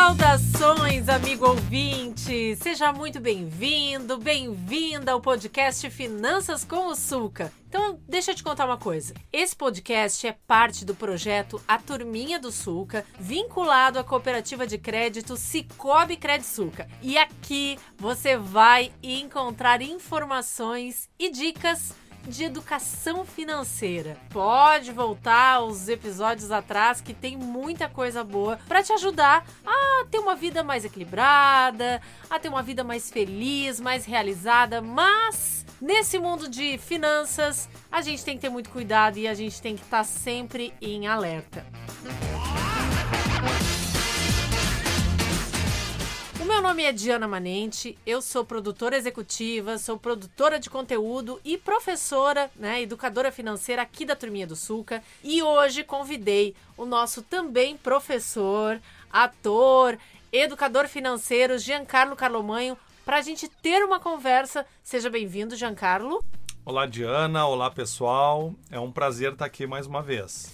Saudações, amigo ouvinte! Seja muito bem-vindo, bem-vinda ao podcast Finanças com o Sulca. Então, deixa eu te contar uma coisa. Esse podcast é parte do projeto A Turminha do Sulca, vinculado à cooperativa de crédito Cicobi Sulca. E aqui você vai encontrar informações e dicas de educação financeira. Pode voltar aos episódios atrás que tem muita coisa boa para te ajudar a ter uma vida mais equilibrada, a ter uma vida mais feliz, mais realizada, mas nesse mundo de finanças, a gente tem que ter muito cuidado e a gente tem que estar tá sempre em alerta. Meu nome é Diana Manente, eu sou produtora executiva, sou produtora de conteúdo e professora, né, educadora financeira aqui da Turminha do Sulca. E hoje convidei o nosso também professor, ator, educador financeiro, Giancarlo Carlomanho, para a gente ter uma conversa. Seja bem-vindo, Giancarlo. Olá, Diana. Olá, pessoal. É um prazer estar aqui mais uma vez.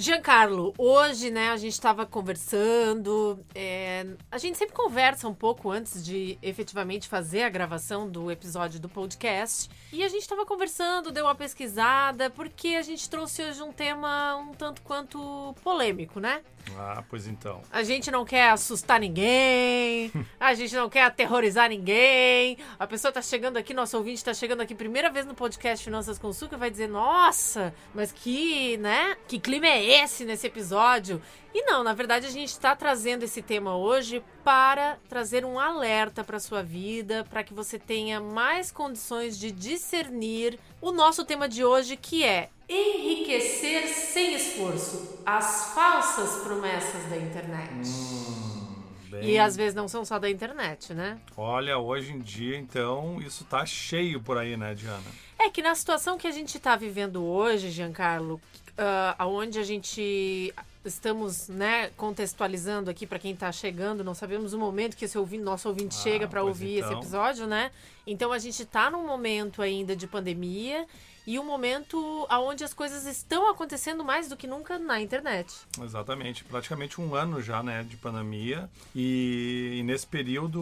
Giancarlo, hoje, né, a gente estava conversando. É, a gente sempre conversa um pouco antes de efetivamente fazer a gravação do episódio do podcast. E a gente estava conversando, deu uma pesquisada, porque a gente trouxe hoje um tema um tanto quanto polêmico, né? Ah, pois então. A gente não quer assustar ninguém, a gente não quer aterrorizar ninguém. A pessoa tá chegando aqui, nosso ouvinte tá chegando aqui primeira vez no podcast Finanças com Suca e vai dizer: "Nossa, mas que, né? Que clima é esse nesse episódio?" E não, na verdade a gente está trazendo esse tema hoje para trazer um alerta para sua vida, para que você tenha mais condições de discernir o nosso tema de hoje, que é enriquecer sem esforço, as falsas promessas da internet. Hum, bem... E às vezes não são só da internet, né? Olha, hoje em dia, então, isso tá cheio por aí, né, Diana? É que na situação que a gente está vivendo hoje, Giancarlo, uh, aonde a gente estamos né, contextualizando aqui para quem está chegando, não sabemos o momento que esse ouvinte, nosso ouvinte ah, chega para ouvir então. esse episódio, né? Então a gente está num momento ainda de pandemia e um momento onde as coisas estão acontecendo mais do que nunca na internet. Exatamente, praticamente um ano já, né, de pandemia e, e nesse período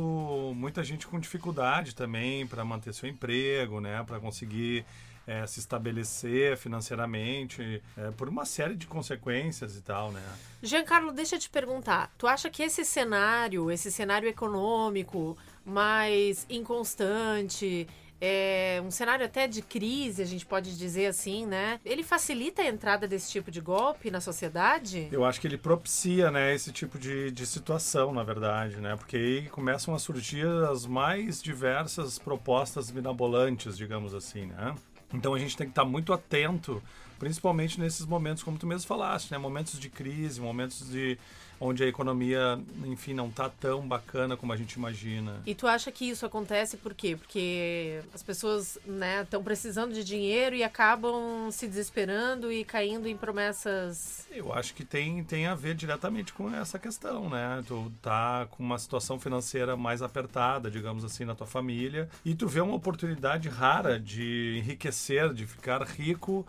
muita gente com dificuldade também para manter seu emprego, né, para conseguir é, se estabelecer financeiramente, é, por uma série de consequências e tal, né? Giancarlo, deixa eu te perguntar. Tu acha que esse cenário, esse cenário econômico mais inconstante, é um cenário até de crise, a gente pode dizer assim, né? Ele facilita a entrada desse tipo de golpe na sociedade? Eu acho que ele propicia, né, esse tipo de, de situação, na verdade, né? Porque aí começam a surgir as mais diversas propostas mirabolantes, digamos assim, né? Então a gente tem que estar muito atento, principalmente nesses momentos, como tu mesmo falaste, né? Momentos de crise, momentos de onde a economia, enfim, não está tão bacana como a gente imagina. E tu acha que isso acontece por quê? Porque as pessoas estão né, precisando de dinheiro e acabam se desesperando e caindo em promessas. Eu acho que tem, tem a ver diretamente com essa questão, né? Tu tá com uma situação financeira mais apertada, digamos assim, na tua família, e tu vê uma oportunidade rara de enriquecer, de ficar rico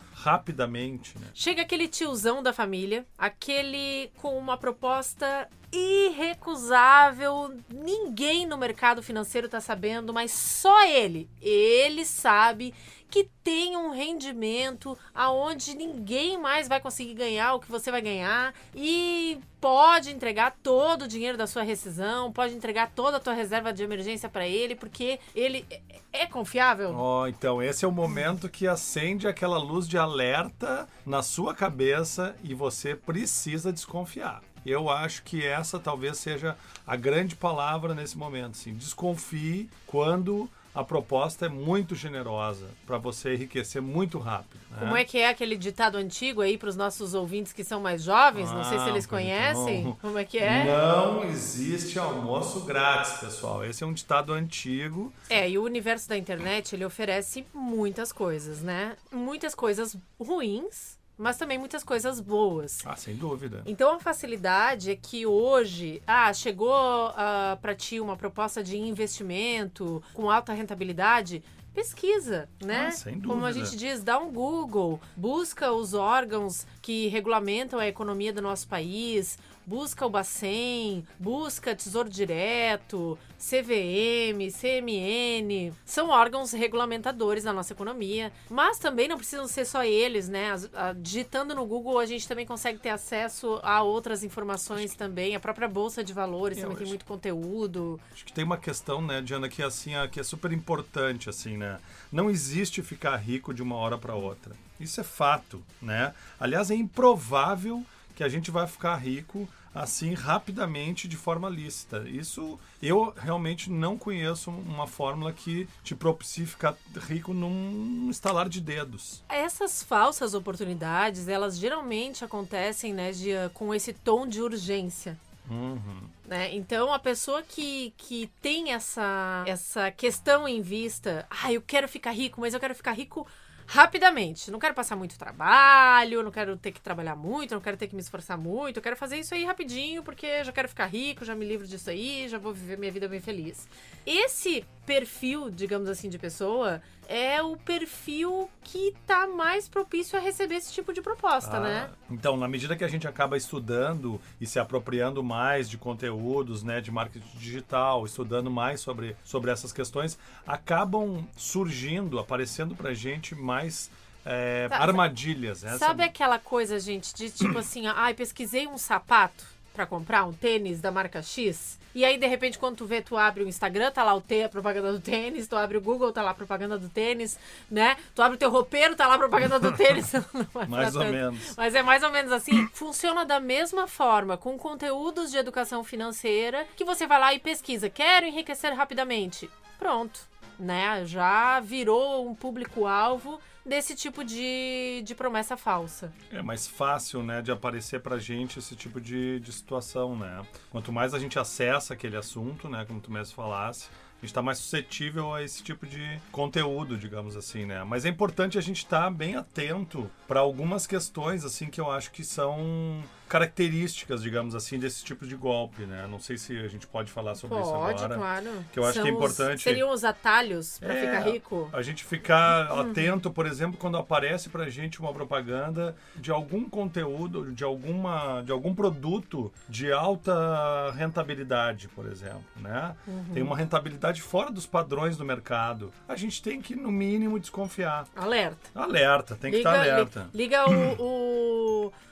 rapidamente, né? Chega aquele tiozão da família, aquele com uma proposta proposta irrecusável. Ninguém no mercado financeiro está sabendo, mas só ele. Ele sabe que tem um rendimento aonde ninguém mais vai conseguir ganhar o que você vai ganhar e pode entregar todo o dinheiro da sua rescisão, pode entregar toda a tua reserva de emergência para ele, porque ele é, é confiável. Oh, então esse é o momento que acende aquela luz de alerta na sua cabeça e você precisa desconfiar. Eu acho que essa talvez seja a grande palavra nesse momento. Assim. Desconfie quando a proposta é muito generosa para você enriquecer muito rápido. Né? Como é que é aquele ditado antigo aí para os nossos ouvintes que são mais jovens? Ah, não sei se eles ah, conhecem. Então, Como é que é? Não existe almoço grátis, pessoal. Esse é um ditado antigo. É, e o universo da internet ele oferece muitas coisas, né? Muitas coisas ruins mas também muitas coisas boas. Ah, sem dúvida. Então a facilidade é que hoje, ah, chegou ah, para ti uma proposta de investimento com alta rentabilidade, pesquisa, né? Ah, sem dúvida. Como a gente diz, dá um Google, busca os órgãos que regulamentam a economia do nosso país, busca o Bacen, busca Tesouro Direto, CVM, CMN, são órgãos regulamentadores da nossa economia, mas também não precisam ser só eles, né? Digitando no Google a gente também consegue ter acesso a outras informações também, a própria bolsa de valores Eu também acho. tem muito conteúdo. Acho que tem uma questão, né, Diana, que assim, que é super importante assim, né? Não existe ficar rico de uma hora para outra. Isso é fato, né? Aliás, é improvável que a gente vai ficar rico assim rapidamente de forma lícita. Isso eu realmente não conheço uma fórmula que te propicie ficar rico num estalar de dedos. Essas falsas oportunidades, elas geralmente acontecem, né, de, com esse tom de urgência. Uhum. Né? Então, a pessoa que, que tem essa, essa questão em vista, ah, eu quero ficar rico, mas eu quero ficar rico rapidamente. Não quero passar muito trabalho, não quero ter que trabalhar muito, não quero ter que me esforçar muito. Eu quero fazer isso aí rapidinho, porque já quero ficar rico, já me livro disso aí, já vou viver minha vida bem feliz. Esse perfil, digamos assim, de pessoa é o perfil que tá mais propício a receber esse tipo de proposta, ah, né? Então, na medida que a gente acaba estudando e se apropriando mais de conteúdos, né, de marketing digital, estudando mais sobre, sobre essas questões, acabam surgindo, aparecendo pra gente mais é, tá, armadilhas. Essa... Sabe aquela coisa, gente, de tipo assim, ai, ah, pesquisei um sapato para comprar, um tênis da marca X, e aí, de repente, quando tu vê, tu abre o Instagram, tá lá o T, a propaganda do tênis, tu abre o Google, tá lá a propaganda do tênis, né? Tu abre o teu roupeiro, tá lá a propaganda do tênis. é mais ou tanto. menos. Mas é mais ou menos assim. Funciona da mesma forma, com conteúdos de educação financeira, que você vai lá e pesquisa. Quero enriquecer rapidamente. Pronto, né? Já virou um público-alvo desse tipo de, de promessa falsa. É mais fácil, né, de aparecer pra gente esse tipo de, de situação, né? Quanto mais a gente acessa aquele assunto, né, como tu mesmo falasse, a gente está mais suscetível a esse tipo de conteúdo, digamos assim, né? Mas é importante a gente estar tá bem atento para algumas questões, assim, que eu acho que são características, digamos assim, desse tipo de golpe, né? Não sei se a gente pode falar sobre pode, isso agora. Claro. Que eu acho São que é importante. Os, seriam os atalhos para é, ficar rico? A gente ficar uhum. atento, por exemplo, quando aparece pra gente uma propaganda de algum conteúdo, de alguma de algum produto de alta rentabilidade, por exemplo, né? Uhum. Tem uma rentabilidade fora dos padrões do mercado. A gente tem que no mínimo desconfiar. Alerta. Alerta, tem liga, que estar alerta. Liga o, o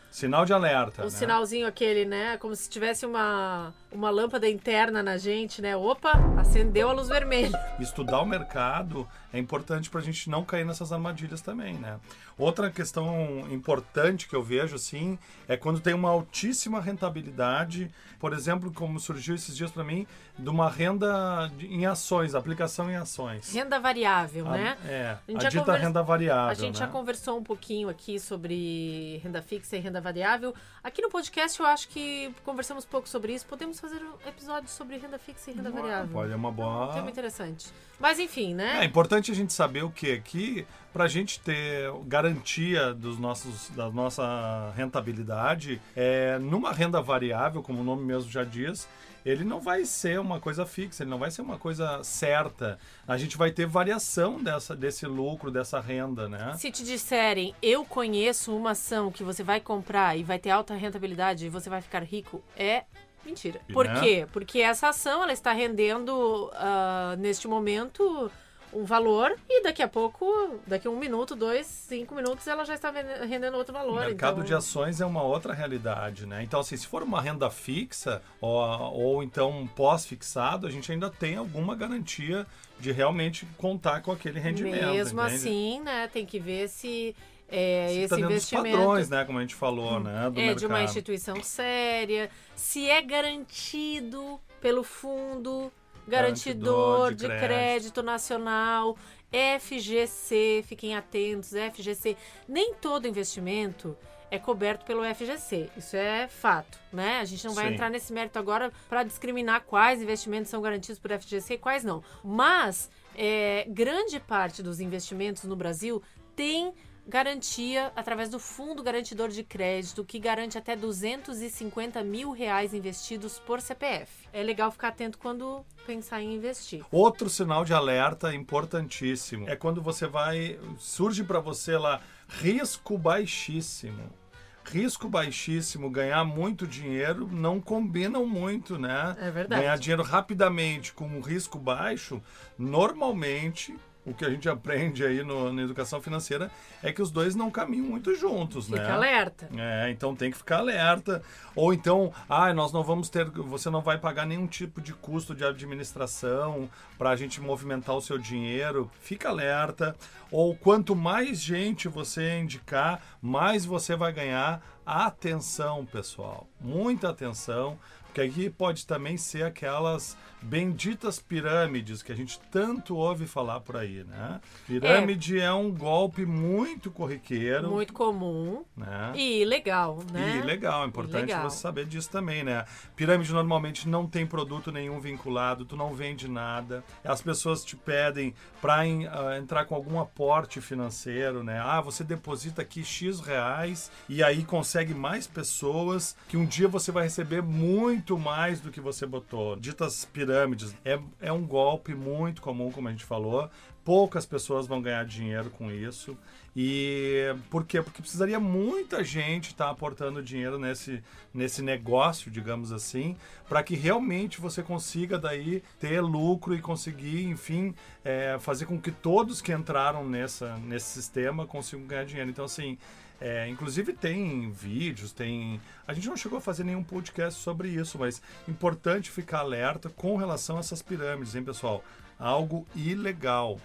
Sinal de alerta. O né? sinalzinho aquele, né? Como se tivesse uma, uma lâmpada interna na gente, né? Opa, acendeu a luz vermelha. Estudar o mercado é importante para a gente não cair nessas armadilhas também, né? Outra questão importante que eu vejo, assim, é quando tem uma altíssima rentabilidade, por exemplo, como surgiu esses dias para mim, de uma renda em ações, aplicação em ações. Renda variável, a, né? É, a, a dita conversa... renda variável. A gente né? já conversou um pouquinho aqui sobre renda fixa e renda variável. Aqui no podcast eu acho que conversamos pouco sobre isso. Podemos fazer um episódio sobre renda fixa e renda boa, variável. Pode, é uma boa. É um tema interessante. Mas enfim, né? É importante a gente saber o que aqui para a gente ter garantia dos nossos, da nossa rentabilidade. É, numa renda variável, como o nome mesmo já diz, ele não vai ser uma coisa fixa, ele não vai ser uma coisa certa. A gente vai ter variação dessa, desse lucro, dessa renda, né? Se te disserem, eu conheço uma ação que você vai comprar e vai ter alta rentabilidade e você vai ficar rico, é mentira. Por né? quê? Porque essa ação ela está rendendo uh, neste momento um valor e daqui a pouco, daqui a um minuto, dois, cinco minutos, ela já está rendendo outro valor. O mercado então... de ações é uma outra realidade, né? Então, assim, se for uma renda fixa ou, ou então pós-fixado, a gente ainda tem alguma garantia de realmente contar com aquele rendimento. Mesmo entende? assim, né? Tem que ver se é, se esse tá investimento padrões, né, como a gente falou, né, do é mercado. de uma instituição séria, se é garantido pelo fundo garantidor, de, crédito. crédito nacional, FGC, fiquem atentos, FGC. Nem todo investimento é coberto pelo FGC. Isso é fato, né? A gente não vai Sim. entrar nesse mérito agora para discriminar quais investimentos são garantidos por FGC e quais não. Mas é, grande parte dos investimentos no Brasil tem garantia através do Fundo Garantidor de Crédito, que garante até 250 mil reais investidos por CPF. É legal ficar atento quando pensar em investir. Outro sinal de alerta importantíssimo é quando você vai surge para você lá risco baixíssimo. risco baixíssimo, ganhar muito dinheiro, não combinam muito, né? É verdade. Ganhar dinheiro rapidamente com um risco baixo, normalmente o que a gente aprende aí no, na educação financeira é que os dois não caminham muito juntos, Fica né? alerta. É, então tem que ficar alerta. Ou então, ah, nós não vamos ter, você não vai pagar nenhum tipo de custo de administração para a gente movimentar o seu dinheiro. Fica alerta. Ou quanto mais gente você indicar, mais você vai ganhar. Atenção, pessoal. Muita atenção. Porque aqui pode também ser aquelas benditas pirâmides que a gente tanto ouve falar por aí, né? Pirâmide é, é um golpe muito corriqueiro. Muito comum. Né? E legal, né? E legal, é importante legal. você saber disso também, né? Pirâmide normalmente não tem produto nenhum vinculado, tu não vende nada. As pessoas te pedem para uh, entrar com algum aporte financeiro, né? Ah, você deposita aqui X reais e aí consegue mais pessoas que um dia você vai receber muito mais do que você botou. Ditas pirâmides. É, é um golpe muito comum, como a gente falou. Poucas pessoas vão ganhar dinheiro com isso. E por quê? Porque precisaria muita gente estar tá aportando dinheiro nesse, nesse negócio, digamos assim, para que realmente você consiga daí ter lucro e conseguir, enfim, é, fazer com que todos que entraram nessa, nesse sistema consigam ganhar dinheiro. Então, assim, é, inclusive tem vídeos, tem. A gente não chegou a fazer nenhum podcast sobre isso, mas importante ficar alerta com relação a essas pirâmides, hein, pessoal? Algo ilegal.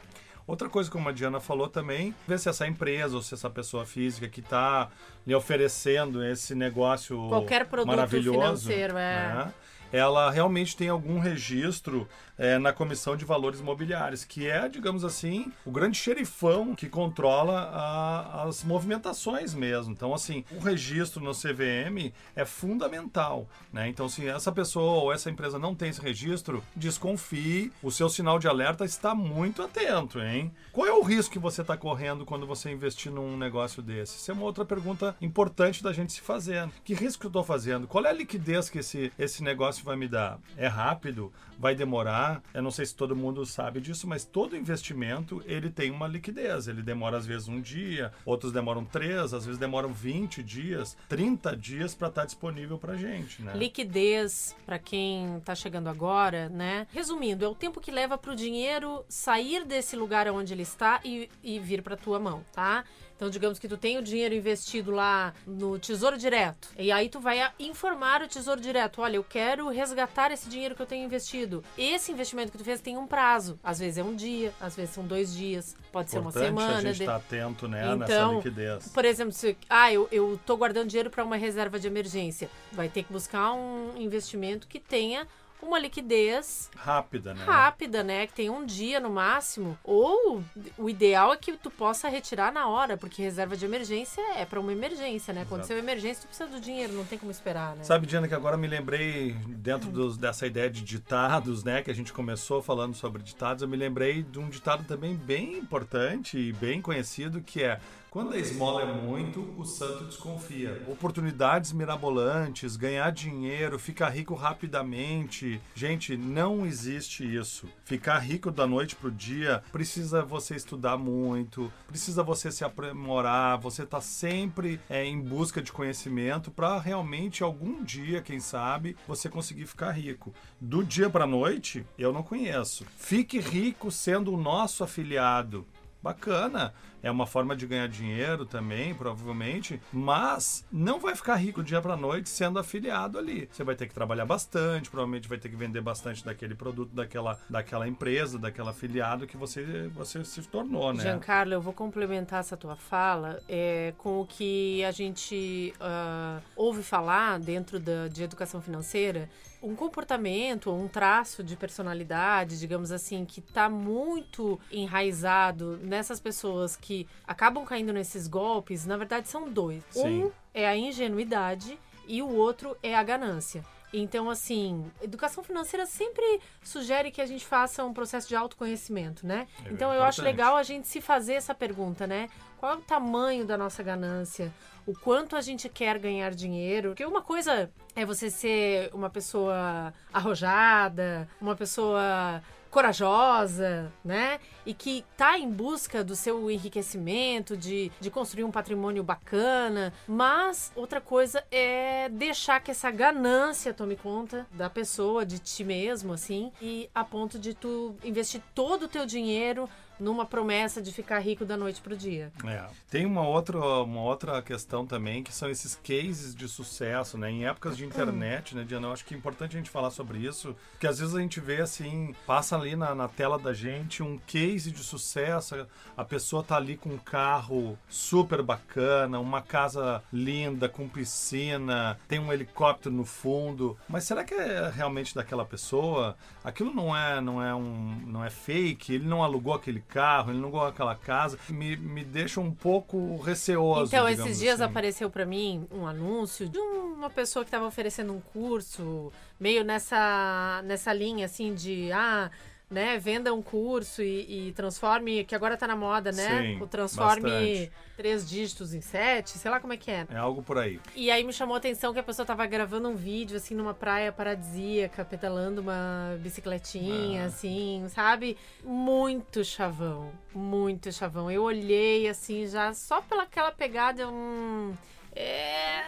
Outra coisa, como a Diana falou também, ver se essa empresa ou se essa pessoa física que está lhe oferecendo esse negócio Qualquer produto maravilhoso, financeiro, é. né? ela realmente tem algum registro é, na Comissão de Valores Imobiliários, que é, digamos assim, o grande xerifão que controla a, as movimentações mesmo. Então, assim, o registro no CVM é fundamental. Né? Então, se essa pessoa ou essa empresa não tem esse registro, desconfie, o seu sinal de alerta está muito atento, hein? Qual é o risco que você está correndo quando você investir num negócio desse? Isso é uma outra pergunta importante da gente se fazer. Que risco que eu estou fazendo? Qual é a liquidez que esse, esse negócio vai me dar? É rápido? Vai demorar? Eu não sei se todo mundo sabe disso, mas todo investimento ele tem uma liquidez. Ele demora às vezes um dia, outros demoram três, às vezes demoram 20 dias, 30 dias para estar tá disponível para gente, né? Liquidez, para quem está chegando agora, né? Resumindo, é o tempo que leva para o dinheiro sair desse lugar onde ele está e, e vir para tua mão, tá? Então, digamos que tu tem o dinheiro investido lá no Tesouro Direto. E aí tu vai informar o Tesouro Direto, olha, eu quero resgatar esse dinheiro que eu tenho investido. Esse investimento que tu fez tem um prazo. Às vezes é um dia, às vezes são dois dias, pode ser uma semana. a gente de... tá atento, né, então, nessa liquidez. Por exemplo, se, ah, eu, eu tô guardando dinheiro para uma reserva de emergência. Vai ter que buscar um investimento que tenha uma liquidez rápida, né? Rápida, né? Que tem um dia no máximo. Ou o ideal é que tu possa retirar na hora, porque reserva de emergência é para uma emergência, né? Aconteceu emergência, tu precisa do dinheiro, não tem como esperar, né? Sabe, Diana, que agora me lembrei, dentro dos, dessa ideia de ditados, né? Que a gente começou falando sobre ditados, eu me lembrei de um ditado também bem importante e bem conhecido, que é quando a esmola é muito, o santo desconfia. Oportunidades mirabolantes, ganhar dinheiro, ficar rico rapidamente. Gente, não existe isso. Ficar rico da noite pro dia precisa você estudar muito, precisa você se aprimorar, você tá sempre é, em busca de conhecimento para realmente algum dia, quem sabe, você conseguir ficar rico. Do dia para noite, eu não conheço. Fique rico sendo o nosso afiliado. Bacana é uma forma de ganhar dinheiro também, provavelmente, mas não vai ficar rico dia para noite sendo afiliado ali. Você vai ter que trabalhar bastante, provavelmente vai ter que vender bastante daquele produto, daquela, daquela empresa, daquele afiliado que você, você se tornou, né? Giancarlo, eu vou complementar essa tua fala é, com o que a gente uh, ouve falar dentro da, de educação financeira um comportamento, um traço de personalidade, digamos assim, que está muito enraizado nessas pessoas que acabam caindo nesses golpes, na verdade são dois. Sim. Um é a ingenuidade e o outro é a ganância. Então, assim, educação financeira sempre sugere que a gente faça um processo de autoconhecimento, né? É então, eu importante. acho legal a gente se fazer essa pergunta, né? Qual é o tamanho da nossa ganância? O quanto a gente quer ganhar dinheiro? Porque uma coisa é você ser uma pessoa arrojada, uma pessoa corajosa, né? E que tá em busca do seu enriquecimento, de, de construir um patrimônio bacana. Mas outra coisa é deixar que essa ganância tome conta da pessoa, de ti mesmo, assim, e a ponto de tu investir todo o teu dinheiro numa promessa de ficar rico da noite pro dia. É. Tem uma outra, uma outra questão também, que são esses cases de sucesso, né? Em épocas de internet, né, Diana? Eu acho que é importante a gente falar sobre isso, que às vezes a gente vê assim, passa ali na, na tela da gente um case de sucesso, a pessoa tá ali com um carro super bacana, uma casa linda, com piscina, tem um helicóptero no fundo, mas será que é realmente daquela pessoa? Aquilo não é, não é um, não é fake, ele não alugou aquele carro, ele não alugou aquela casa, me, me deixa um pouco receoso. Então, esses dias assim. apareceu para mim um anúncio de uma pessoa que estava oferecendo um curso, meio nessa, nessa linha assim de ah, né, venda um curso e, e transforme, que agora tá na moda, né? Sim, o transforme bastante. três dígitos em sete, sei lá como é que é. É algo por aí. E aí me chamou a atenção que a pessoa tava gravando um vídeo, assim, numa praia paradisíaca, pedalando uma bicicletinha, Ah. assim, sabe? Muito chavão, muito chavão. Eu olhei, assim, já só pela aquela pegada, eu, hum, é...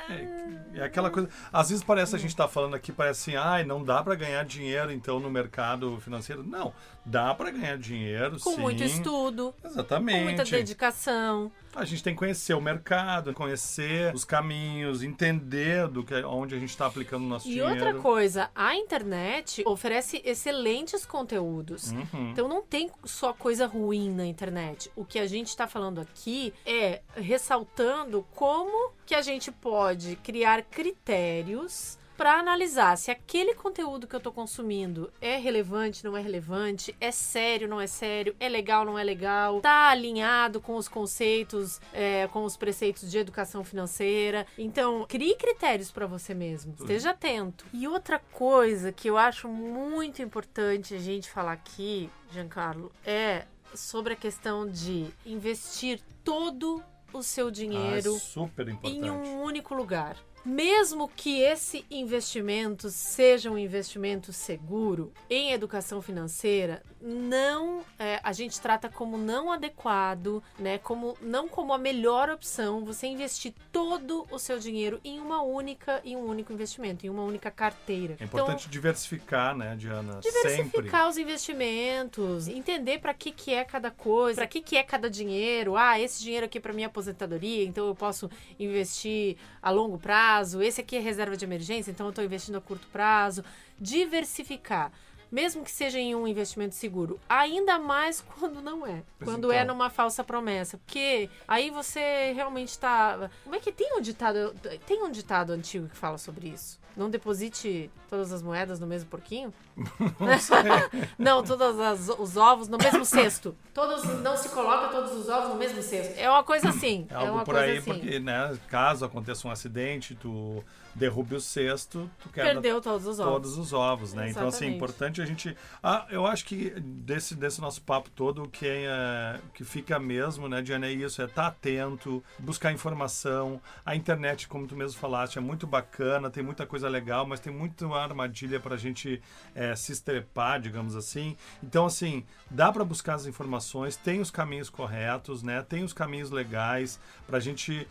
É aquela coisa. Às vezes parece a gente tá falando aqui, parece assim, ai, não dá para ganhar dinheiro então no mercado financeiro. Não, dá para ganhar dinheiro, Com sim. muito estudo, Exatamente. com muita dedicação. A gente tem que conhecer o mercado, conhecer os caminhos, entender do que onde a gente está aplicando o nosso E dinheiro. outra coisa, a internet oferece excelentes conteúdos. Uhum. Então não tem só coisa ruim na internet. O que a gente está falando aqui é ressaltando como que a gente pode criar critérios para analisar se aquele conteúdo que eu estou consumindo é relevante, não é relevante, é sério, não é sério, é legal, não é legal, tá alinhado com os conceitos, é, com os preceitos de educação financeira. Então, crie critérios para você mesmo, esteja atento. E outra coisa que eu acho muito importante a gente falar aqui, Giancarlo, é sobre a questão de investir todo o seu Ah, é dinheiro super importante. em um único lugar. Mesmo que esse investimento seja um investimento seguro em educação financeira, não é, a gente trata como não adequado, né? Como não como a melhor opção você investir todo o seu dinheiro em uma única em um único investimento, em uma única carteira. É importante diversificar, né, Diana? Então, Sempre. diversificar os investimentos, entender para que que é cada coisa, para que que é cada dinheiro. Ah, esse dinheiro aqui é para minha aposentadoria, então eu posso investir a longo prazo. Esse aqui é reserva de emergência, então eu estou investindo a curto prazo. Diversificar. Mesmo que seja em um investimento seguro, ainda mais quando não é. Pois quando é então. numa falsa promessa. Porque aí você realmente está. Como é que tem um ditado. Tem um ditado antigo que fala sobre isso. Não deposite todas as moedas no mesmo porquinho? Não todos os ovos no mesmo cesto. Todos não se coloca todos os ovos no mesmo cesto. É uma coisa assim. É É, algo uma por aí, assim. porque, né, caso aconteça um acidente, tu derrube o cesto, tu quebra Perdeu todos os ovos. todos os ovos, né? Então, assim, Exatamente. importante a gente... Ah, eu acho que desse, desse nosso papo todo, o que, é, que fica mesmo, né, Diana, é isso, é estar atento, buscar informação. A internet, como tu mesmo falaste, é muito bacana, tem muita coisa legal, mas tem muita armadilha pra gente é, se estrepar, digamos assim. Então, assim, dá para buscar as informações, tem os caminhos corretos, né? Tem os caminhos legais pra gente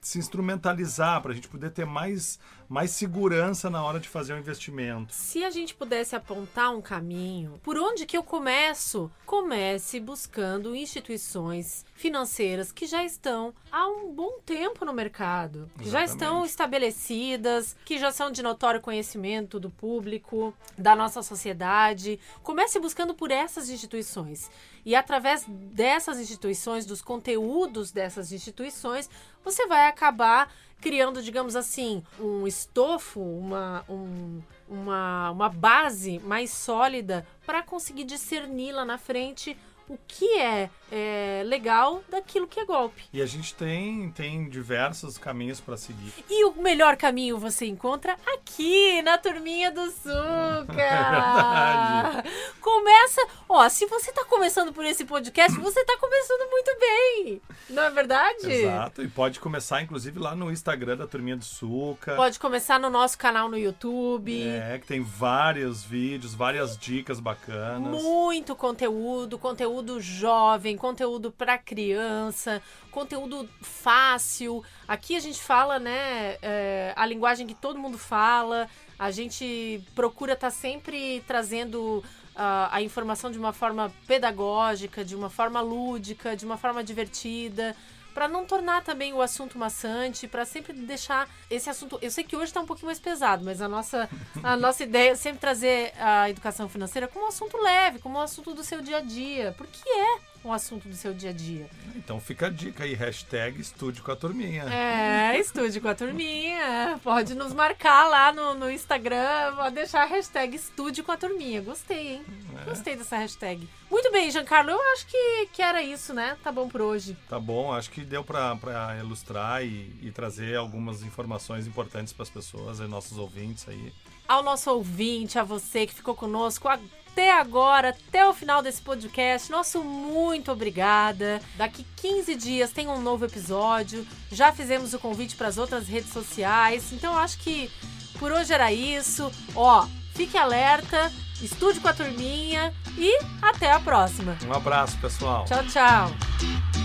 se instrumentalizar, pra gente poder ter mais, mais segurança na hora de fazer o investimento. Se a gente pudesse apontar um caminho, por onde que eu começo? Comece buscando instituições financeiras que já estão há um bom tempo no mercado, que já estão Exatamente. estabelecidas, que já são de notório conhecimento do público, da nossa sociedade. Comece buscando por essas instituições. E através dessas instituições, dos conteúdos dessas instituições, você vai acabar criando, digamos assim, um estofo, uma, um- uma, uma base mais sólida para conseguir discernir lá na frente o que é, é legal daquilo que é golpe. E a gente tem, tem diversos caminhos para seguir. E o melhor caminho você encontra aqui, na Turminha do Suca. É verdade. Começa, ó, se você tá começando por esse podcast, você tá começando muito bem. Não é verdade? Exato. E pode começar, inclusive, lá no Instagram da Turminha do Suca. Pode começar no nosso canal no YouTube. É, que tem vários vídeos, várias dicas bacanas. Muito conteúdo, conteúdo jovem, conteúdo para criança, conteúdo fácil. Aqui a gente fala, né, é, a linguagem que todo mundo fala. A gente procura estar tá sempre trazendo uh, a informação de uma forma pedagógica, de uma forma lúdica, de uma forma divertida para não tornar também o assunto maçante, para sempre deixar esse assunto. Eu sei que hoje está um pouquinho mais pesado, mas a nossa, a nossa ideia é sempre trazer a educação financeira como um assunto leve, como um assunto do seu dia a dia, porque é um assunto do seu dia a dia. Então fica a dica aí, hashtag estude com a turminha. É, estude com a turminha. Pode nos marcar lá no, no Instagram, pode deixar a hashtag estude com a turminha. Gostei, hein? É. Gostei dessa hashtag. Muito bem, Giancarlo, eu acho que, que era isso, né? Tá bom por hoje. Tá bom, acho que deu para ilustrar e, e trazer algumas informações importantes para as pessoas, e nossos ouvintes aí. Ao nosso ouvinte, a você que ficou conosco, a até agora, até o final desse podcast. Nosso muito obrigada. Daqui 15 dias tem um novo episódio. Já fizemos o convite para as outras redes sociais. Então acho que por hoje era isso. Ó, fique alerta, estude com a turminha e até a próxima. Um abraço, pessoal. Tchau, tchau.